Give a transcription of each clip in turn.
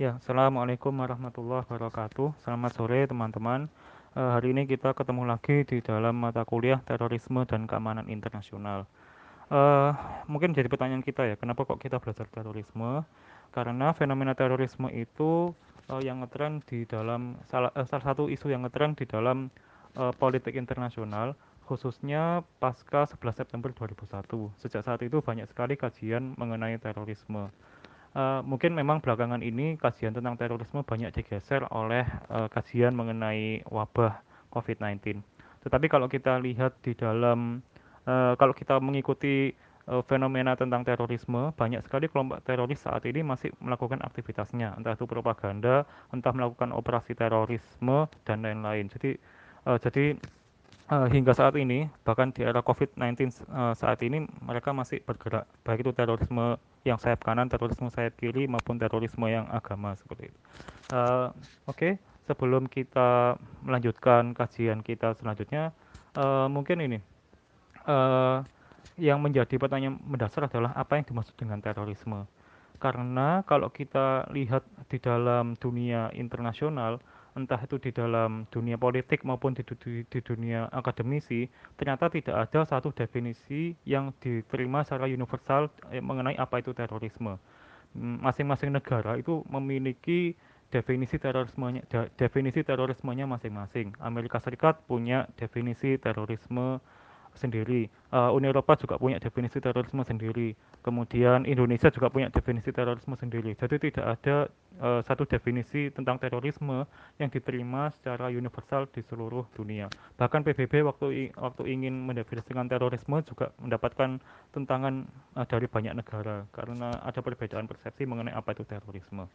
Ya, Assalamualaikum warahmatullahi wabarakatuh. Selamat sore teman-teman. Uh, hari ini kita ketemu lagi di dalam mata kuliah terorisme dan keamanan internasional. Uh, mungkin jadi pertanyaan kita ya, kenapa kok kita belajar terorisme? Karena fenomena terorisme itu uh, yang ngetren di dalam salah, uh, salah satu isu yang ngetren di dalam uh, politik internasional khususnya pasca 11 September 2001. Sejak saat itu banyak sekali kajian mengenai terorisme uh, mungkin memang belakangan ini kajian tentang terorisme banyak digeser oleh uh, kajian mengenai wabah COVID-19. Tetapi kalau kita lihat di dalam, uh, kalau kita mengikuti uh, fenomena tentang terorisme, banyak sekali kelompok teroris saat ini masih melakukan aktivitasnya, entah itu propaganda, entah melakukan operasi terorisme dan lain-lain. Jadi, uh, jadi uh, hingga saat ini bahkan di era COVID-19 uh, saat ini mereka masih bergerak baik itu terorisme yang sayap kanan, terorisme sayap kiri maupun terorisme yang agama seperti itu. Uh, Oke, okay. sebelum kita melanjutkan kajian kita selanjutnya, uh, mungkin ini uh, yang menjadi pertanyaan mendasar adalah apa yang dimaksud dengan terorisme. Karena kalau kita lihat di dalam dunia internasional, entah itu di dalam dunia politik maupun di, di, di dunia akademisi, ternyata tidak ada satu definisi yang diterima secara universal eh, mengenai apa itu terorisme. Hmm, masing-masing negara itu memiliki definisi terorismenya definisi terorismenya masing-masing. Amerika Serikat punya definisi terorisme sendiri. Uh, Uni Eropa juga punya definisi terorisme sendiri. Kemudian Indonesia juga punya definisi terorisme sendiri. Jadi tidak ada uh, satu definisi tentang terorisme yang diterima secara universal di seluruh dunia. Bahkan PBB waktu waktu ingin mendefinisikan terorisme juga mendapatkan tentangan uh, dari banyak negara karena ada perbedaan persepsi mengenai apa itu terorisme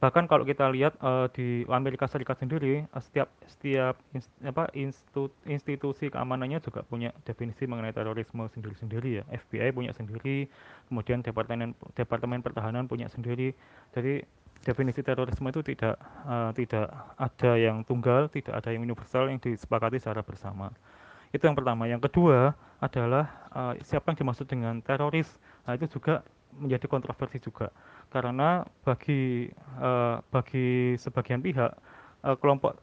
bahkan kalau kita lihat uh, di Amerika Serikat sendiri uh, setiap setiap inst, apa institu, institusi keamanannya juga punya definisi mengenai terorisme sendiri-sendiri ya. FBI punya sendiri kemudian departemen departemen pertahanan punya sendiri. Jadi definisi terorisme itu tidak uh, tidak ada yang tunggal tidak ada yang universal yang disepakati secara bersama. Itu yang pertama. Yang kedua adalah uh, siapa yang dimaksud dengan teroris? Nah itu juga menjadi kontroversi juga karena bagi uh, bagi sebagian pihak kelompok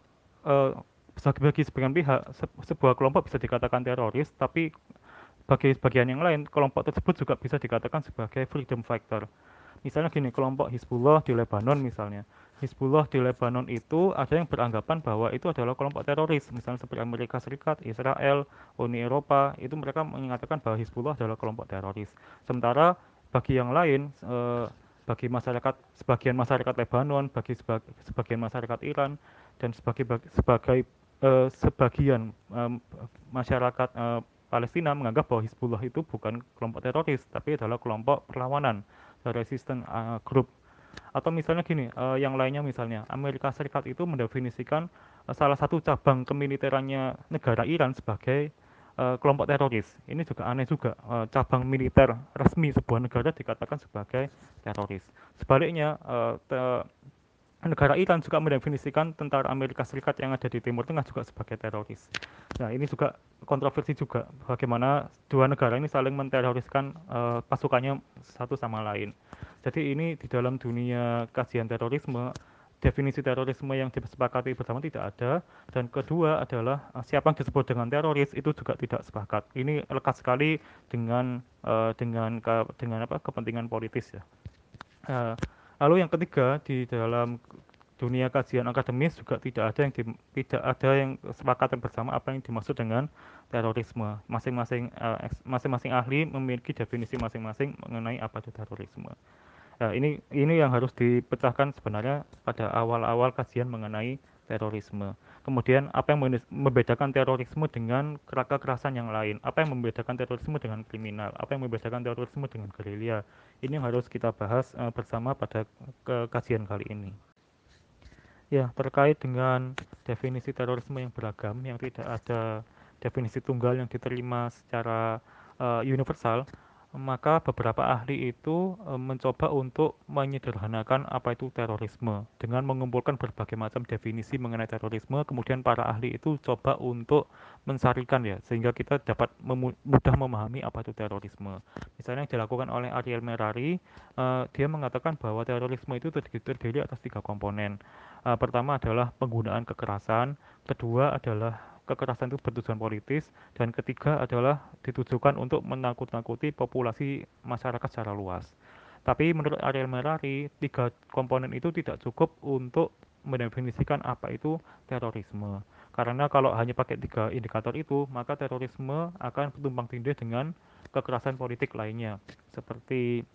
bagi sebagian pihak se sebuah kelompok bisa dikatakan teroris tapi bagi sebagian yang lain kelompok tersebut juga bisa dikatakan sebagai freedom fighter. Misalnya gini kelompok Hizbullah di Lebanon misalnya. Hizbullah di Lebanon itu ada yang beranggapan bahwa itu adalah kelompok teroris. Misalnya seperti Amerika Serikat, Israel, Uni Eropa itu mereka mengatakan bahwa Hizbullah adalah kelompok teroris. Sementara bagi yang lain eh, bagi masyarakat sebagian masyarakat Lebanon, bagi sebagian masyarakat Iran dan sebagai sebagai eh, sebagian eh, masyarakat eh, Palestina menganggap bahwa Hizbullah itu bukan kelompok teroris tapi adalah kelompok perlawanan, resisten uh, group. Atau misalnya gini, uh, yang lainnya misalnya Amerika Serikat itu mendefinisikan uh, salah satu cabang kemiliterannya negara Iran sebagai uh, kelompok teroris. Ini juga aneh juga, uh, cabang militer resmi sebuah negara dikatakan sebagai teroris. Sebaliknya, te negara Iran juga mendefinisikan tentara Amerika Serikat yang ada di Timur Tengah juga sebagai teroris. Nah, ini juga kontroversi juga bagaimana dua negara ini saling menteroriskan pasukannya satu sama lain. Jadi ini di dalam dunia kajian terorisme definisi terorisme yang disepakati bersama tidak ada. Dan kedua adalah uh, siapa yang disebut dengan teroris itu juga tidak sepakat. Ini lekat sekali dengan uh, dengan ke, dengan apa kepentingan politis ya. Uh, lalu yang ketiga di dalam dunia kajian akademis juga tidak ada yang di, tidak ada yang sepakat bersama apa yang dimaksud dengan terorisme. Masing-masing uh, masing-masing ahli memiliki definisi masing-masing mengenai apa itu terorisme Nah, ini ini yang harus dipecahkan sebenarnya pada awal-awal kajian mengenai terorisme. Kemudian apa yang membedakan terorisme dengan kekerasan yang lain? Apa yang membedakan terorisme dengan kriminal? Apa yang membedakan terorisme dengan gerilya? Ini yang harus kita bahas uh, bersama pada ke kajian kali ini. Ya, terkait dengan definisi terorisme yang beragam yang tidak ada definisi tunggal yang diterima secara uh, universal, maka beberapa ahli itu e, mencoba untuk menyederhanakan apa itu terorisme dengan mengumpulkan berbagai macam definisi mengenai terorisme. Kemudian para ahli itu coba untuk mensarikan ya sehingga kita dapat mudah memahami apa itu terorisme. Misalnya yang dilakukan oleh Ariel Merari uh, dia mengatakan bahwa terorisme itu terdiri atas tiga komponen. Uh, pertama adalah penggunaan kekerasan kedua adalah kekerasan itu bertujuan politis dan ketiga adalah ditujukan untuk menakut-nakuti populasi masyarakat secara luas. Tapi menurut Ariel Merari, tiga komponen itu tidak cukup untuk mendefinisikan apa itu terorisme. Karena kalau hanya pakai tiga indikator itu, maka terorisme akan bertumpang tindih dengan kekerasan politik lainnya, seperti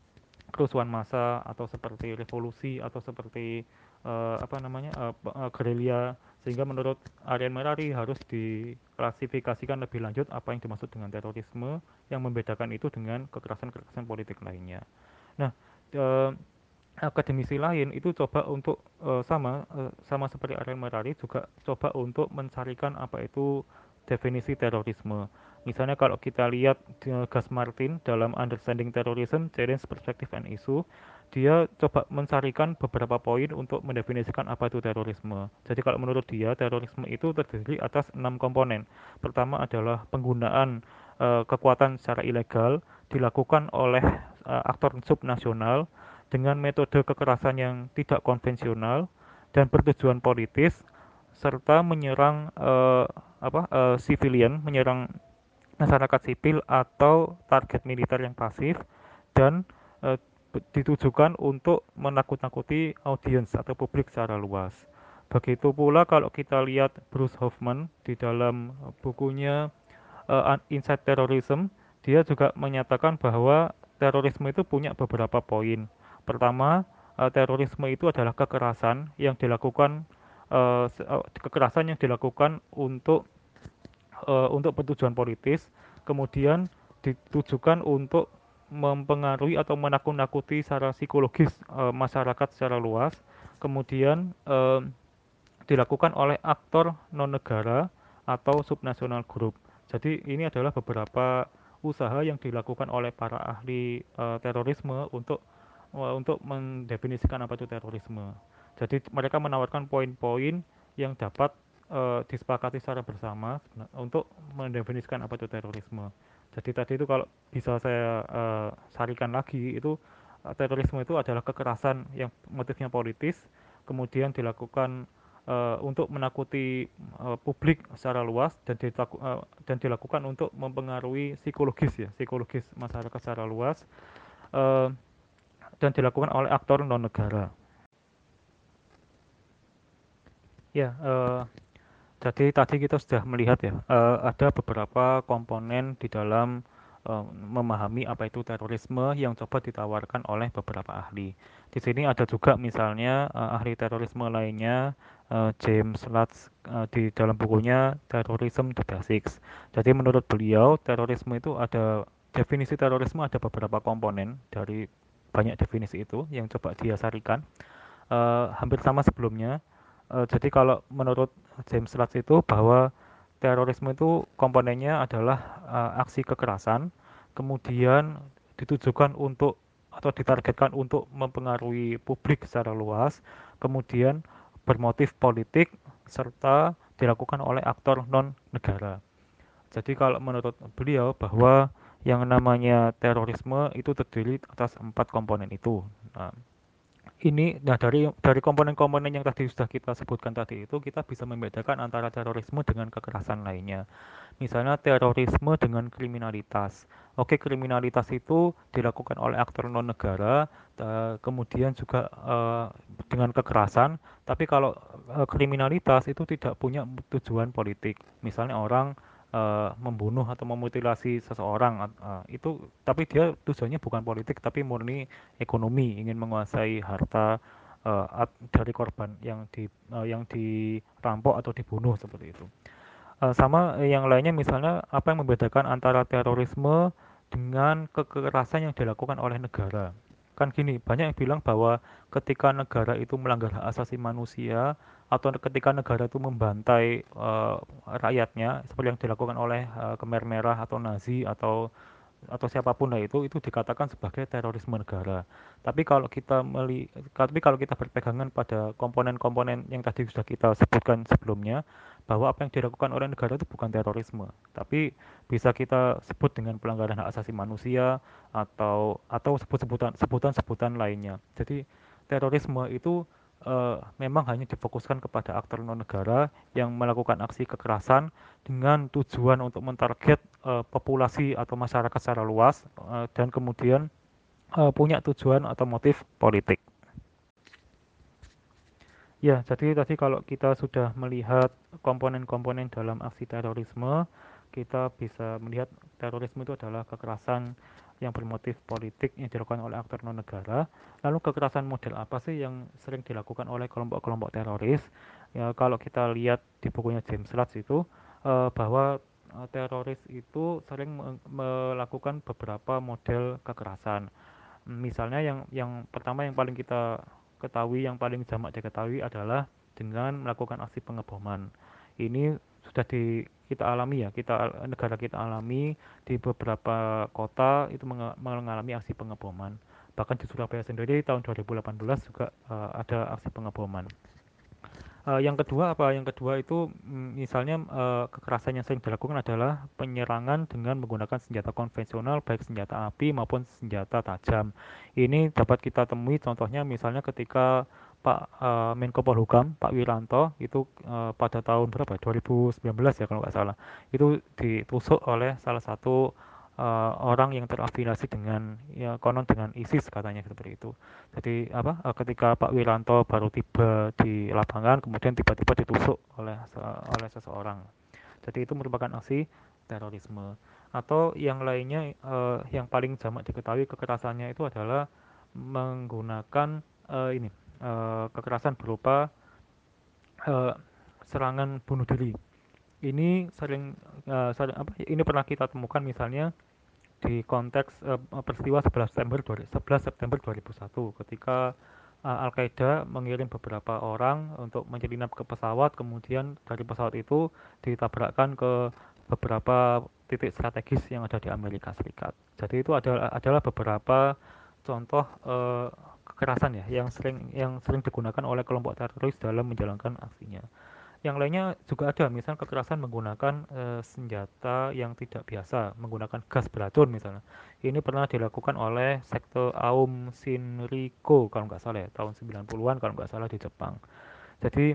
kerusuhan massa atau seperti revolusi atau seperti uh, apa namanya uh, uh, gerilya sehingga menurut Aryan Merari harus diklasifikasikan lebih lanjut apa yang dimaksud dengan terorisme yang membedakan itu dengan kekerasan-kekerasan politik lainnya. Nah, eh, akademisi lain itu coba untuk eh, sama eh, sama seperti Aryan Merari juga coba untuk mencarikan apa itu definisi terorisme. Misalnya kalau kita lihat Gas Martin dalam Understanding Terrorism, Challenge, Perspective and Issue, dia coba mencarikan beberapa poin untuk mendefinisikan apa itu terorisme. Jadi kalau menurut dia terorisme itu terdiri atas enam komponen. Pertama adalah penggunaan e, kekuatan secara ilegal dilakukan oleh e, aktor subnasional dengan metode kekerasan yang tidak konvensional dan bertujuan politis serta menyerang e, apa e, civilian, menyerang masyarakat sipil atau target militer yang pasif dan ditujukan untuk menakut-nakuti audiens atau publik secara luas. Begitu pula kalau kita lihat Bruce Hoffman di dalam bukunya uh, Inside Terrorism, dia juga menyatakan bahwa terorisme itu punya beberapa poin. Pertama, uh, terorisme itu adalah kekerasan yang dilakukan uh, kekerasan yang dilakukan untuk uh, untuk bertujuan politis, kemudian ditujukan untuk mempengaruhi atau menakut-nakuti secara psikologis e, masyarakat secara luas, kemudian e, dilakukan oleh aktor non negara atau subnasional grup. Jadi ini adalah beberapa usaha yang dilakukan oleh para ahli e, terorisme untuk untuk mendefinisikan apa itu terorisme. Jadi mereka menawarkan poin-poin yang dapat e, disepakati secara bersama untuk mendefinisikan apa itu terorisme. Jadi tadi itu kalau bisa saya uh, sarikan lagi itu uh, terorisme itu adalah kekerasan yang motifnya politis, kemudian dilakukan uh, untuk menakuti uh, publik secara luas dan, dilaku, uh, dan dilakukan untuk mempengaruhi psikologis ya, psikologis masyarakat secara luas uh, dan dilakukan oleh aktor non negara. Ya, uh, jadi tadi kita sudah melihat ya, uh, ada beberapa komponen di dalam uh, memahami apa itu terorisme yang coba ditawarkan oleh beberapa ahli. Di sini ada juga misalnya uh, ahli terorisme lainnya James Lutz di dalam bukunya Terrorism the Basics. Jadi menurut beliau terorisme itu ada definisi terorisme ada beberapa komponen dari banyak definisi itu yang coba dia sarikan. Hampir sama sebelumnya Uh, jadi kalau menurut James Lutz itu bahwa terorisme itu komponennya adalah uh, aksi kekerasan, kemudian ditujukan untuk atau ditargetkan untuk mempengaruhi publik secara luas, kemudian bermotif politik serta dilakukan oleh aktor non negara. Jadi kalau menurut beliau bahwa yang namanya terorisme itu terdiri atas empat komponen itu. Nah, ini nah dari dari komponen-komponen yang tadi sudah kita sebutkan tadi itu kita bisa membedakan antara terorisme dengan kekerasan lainnya. Misalnya terorisme dengan kriminalitas. Oke, kriminalitas itu dilakukan oleh aktor non negara, kemudian juga uh, dengan kekerasan, tapi kalau uh, kriminalitas itu tidak punya tujuan politik. Misalnya orang uh, membunuh atau memutilasi seseorang uh, itu tapi dia tujuannya bukan politik tapi murni ekonomi ingin menguasai harta uh, dari korban yang di uh, yang dirampok atau dibunuh seperti itu. Uh, sama yang lainnya misalnya apa yang membedakan antara terorisme dengan kekerasan yang dilakukan oleh negara kan gini banyak yang bilang bahwa ketika negara itu melanggar hak asasi manusia atau ketika negara itu membantai uh, rakyatnya seperti yang dilakukan oleh uh, Khmer Merah atau Nazi atau atau siapa pun lah itu itu dikatakan sebagai terorisme negara. Tapi kalau kita meli tapi kalau kita berpegangan pada komponen-komponen yang tadi sudah kita sebutkan sebelumnya bahwa apa yang dilakukan oleh negara itu bukan terorisme, tapi bisa kita sebut dengan pelanggaran hak asasi manusia atau atau sebut-sebutan sebutan-sebutan lainnya. Jadi terorisme itu uh, memang hanya difokuskan kepada aktor non negara yang melakukan aksi kekerasan dengan tujuan untuk mentarget uh, populasi atau masyarakat secara luas uh, dan kemudian punya tujuan atau motif politik. Ya, jadi tadi kalau kita sudah melihat komponen-komponen dalam aksi terorisme, kita bisa melihat terorisme itu adalah kekerasan yang bermotif politik yang dilakukan oleh aktor non negara. Lalu kekerasan model apa sih yang sering dilakukan oleh kelompok-kelompok teroris? Ya, kalau kita lihat di bukunya James Lutz itu uh, bahwa uh, teroris itu sering me melakukan beberapa model kekerasan. Misalnya yang yang pertama yang paling kita ketahui yang paling jamak diketahui adalah dengan melakukan aksi pengeboman. Ini sudah di kita alami ya kita negara kita alami di beberapa kota itu mengalami aksi pengeboman bahkan di Surabaya sendiri tahun 2018 juga uh, ada aksi pengeboman uh, yang kedua apa? Yang kedua itu mm, misalnya uh, kekerasan yang sering dilakukan adalah penyerangan dengan menggunakan senjata konvensional baik senjata api maupun senjata tajam. Ini dapat kita temui contohnya misalnya ketika Pak uh, Menko Polhukam Pak Wiranto itu uh, pada tahun berapa? 2019 ya kalau nggak salah. Itu ditusuk oleh salah satu uh, orang yang terafiliasi dengan ya konon dengan ISIS katanya seperti itu jadi apa uh, ketika Pak Wiranto baru tiba di lapangan kemudian tiba-tiba ditusuk oleh oleh seseorang jadi itu merupakan aksi terorisme atau yang lainnya uh, yang paling jamak diketahui kekerasannya itu adalah menggunakan uh, ini uh, kekerasan berupa uh, serangan bunuh diri. Ini sering, uh, sering apa? Ini pernah kita temukan misalnya di konteks uh, peristiwa 11 September 11 September 2001 ketika uh, Al Qaeda mengirim beberapa orang untuk menyelinap ke pesawat, kemudian dari pesawat itu ditabrakkan ke beberapa titik strategis yang ada di Amerika Serikat. Jadi itu adalah adalah beberapa contoh uh, kekerasan ya yang sering yang sering digunakan oleh kelompok teroris dalam menjalankan aksinya. Yang lainnya juga ada, misal kekerasan menggunakan e, senjata yang tidak biasa, menggunakan gas beracun misalnya. Ini pernah dilakukan oleh sekte Aum Shinriko kalau nggak salah ya, tahun 90-an kalau nggak salah di Jepang. Jadi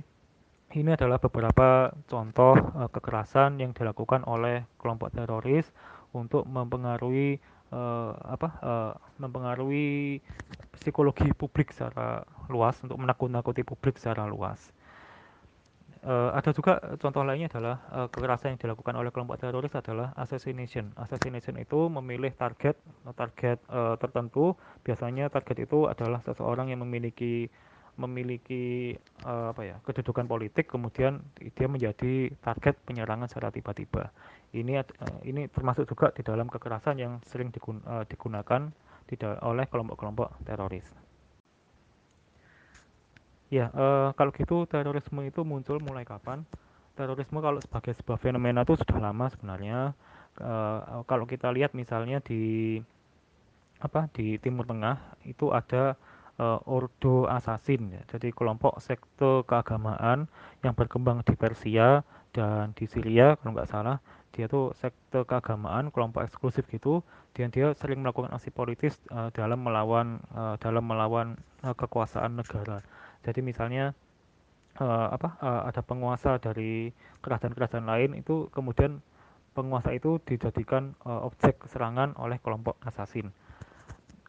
ini adalah beberapa contoh e, kekerasan yang dilakukan oleh kelompok teroris untuk mempengaruhi uh, apa uh, mempengaruhi psikologi publik secara luas untuk menakut-nakuti publik secara luas. Uh, ada juga contoh lainnya adalah uh, kekerasan yang dilakukan oleh kelompok teroris adalah assassination. Assassination itu memilih target target uh, tertentu. Biasanya target itu adalah seseorang yang memiliki memiliki uh, apa ya kedudukan politik kemudian dia menjadi target penyerangan secara tiba-tiba ini uh, ini termasuk juga di dalam kekerasan yang sering digun, uh, digunakan tidak oleh kelompok-kelompok teroris ya uh, kalau gitu terorisme itu muncul mulai kapan terorisme kalau sebagai sebuah fenomena itu sudah lama sebenarnya uh, kalau kita lihat misalnya di apa di Timur Tengah itu ada uh, Ordo Assassin ya. Jadi kelompok sekte keagamaan yang berkembang di Persia dan di Syria kalau nggak salah dia tuh sekte keagamaan kelompok eksklusif gitu dan dia sering melakukan aksi politis uh, dalam melawan uh, dalam melawan uh, kekuasaan negara. Jadi misalnya uh, apa uh, ada penguasa dari kerajaan-kerajaan lain itu kemudian penguasa itu dijadikan uh, objek serangan oleh kelompok assassin.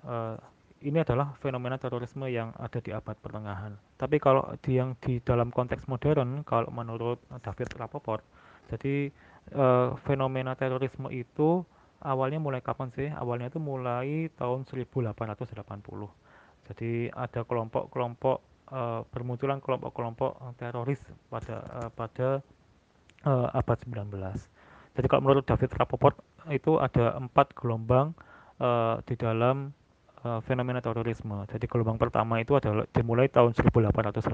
Uh, ini adalah fenomena terorisme yang ada di abad pertengahan. Tapi kalau di yang di dalam konteks modern, kalau menurut David Rapoport, jadi uh, fenomena terorisme itu awalnya mulai kapan sih? Awalnya itu mulai tahun 1880. Jadi ada kelompok-kelompok uh, bermunculan kelompok-kelompok teroris pada uh, pada uh, abad 19. Jadi kalau menurut David Rapoport itu ada empat gelombang uh, di dalam uh, fenomena terorisme. Jadi gelombang pertama itu adalah dimulai tahun 1880,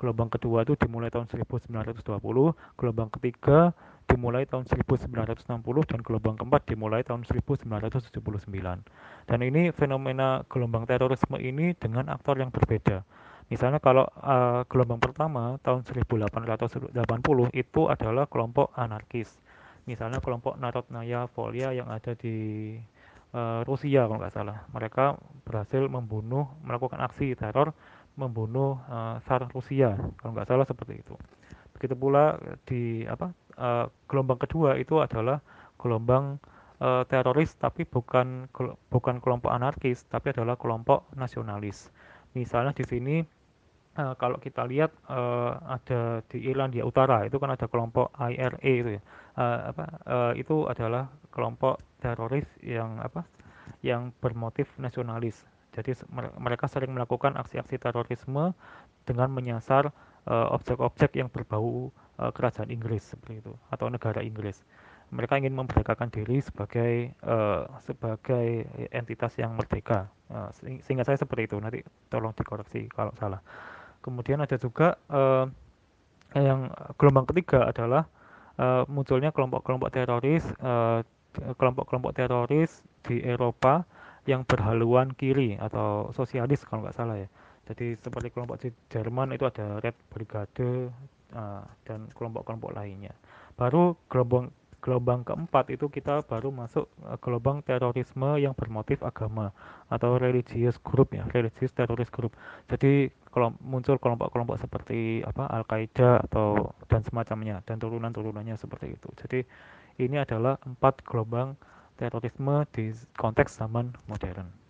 gelombang kedua itu dimulai tahun 1920, gelombang ketiga dimulai tahun 1960 dan gelombang keempat dimulai tahun 1979. Dan ini fenomena gelombang terorisme ini dengan aktor yang berbeda. Misalnya kalau uh, gelombang pertama tahun 1880 itu adalah kelompok anarkis. Misalnya kelompok Narodnaya Volia yang ada di uh, Rusia kalau nggak salah. Mereka berhasil membunuh, melakukan aksi teror membunuh uh, Rusia kalau nggak salah seperti itu. Begitu pula di apa uh, gelombang kedua itu adalah gelombang uh, teroris tapi bukan bukan kelompok anarkis tapi adalah kelompok nasionalis. Misalnya di sini uh, kalau kita lihat uh, ada di Irlandia Utara itu kan ada kelompok IRA itu ya. Uh, apa uh, itu adalah kelompok teroris yang apa yang bermotif nasionalis. Jadi mereka sering melakukan aksi-aksi terorisme dengan menyasar objek-objek uh, yang berbau uh, kerajaan Inggris seperti itu atau negara Inggris. Mereka ingin memerdekakan diri sebagai uh, sebagai entitas yang merdeka. Uh, sehingga saya seperti itu. Nanti tolong dikoreksi kalau salah kemudian ada juga uh, yang gelombang ketiga adalah uh, munculnya kelompok-kelompok teroris uh, kelompok-kelompok teroris di Eropa yang berhaluan kiri atau sosialis kalau nggak salah ya. Jadi seperti kelompok di Jerman itu ada Red Brigade uh, dan kelompok-kelompok lainnya. Baru gelombang gelombang keempat itu kita baru masuk uh, gelombang terorisme yang bermotif agama atau religious group ya religious terrorist group. Jadi kalau muncul kelompok-kelompok seperti apa Al Qaeda atau dan semacamnya dan turunan-turunannya seperti itu. Jadi ini adalah empat gelombang terorisme di konteks zaman modern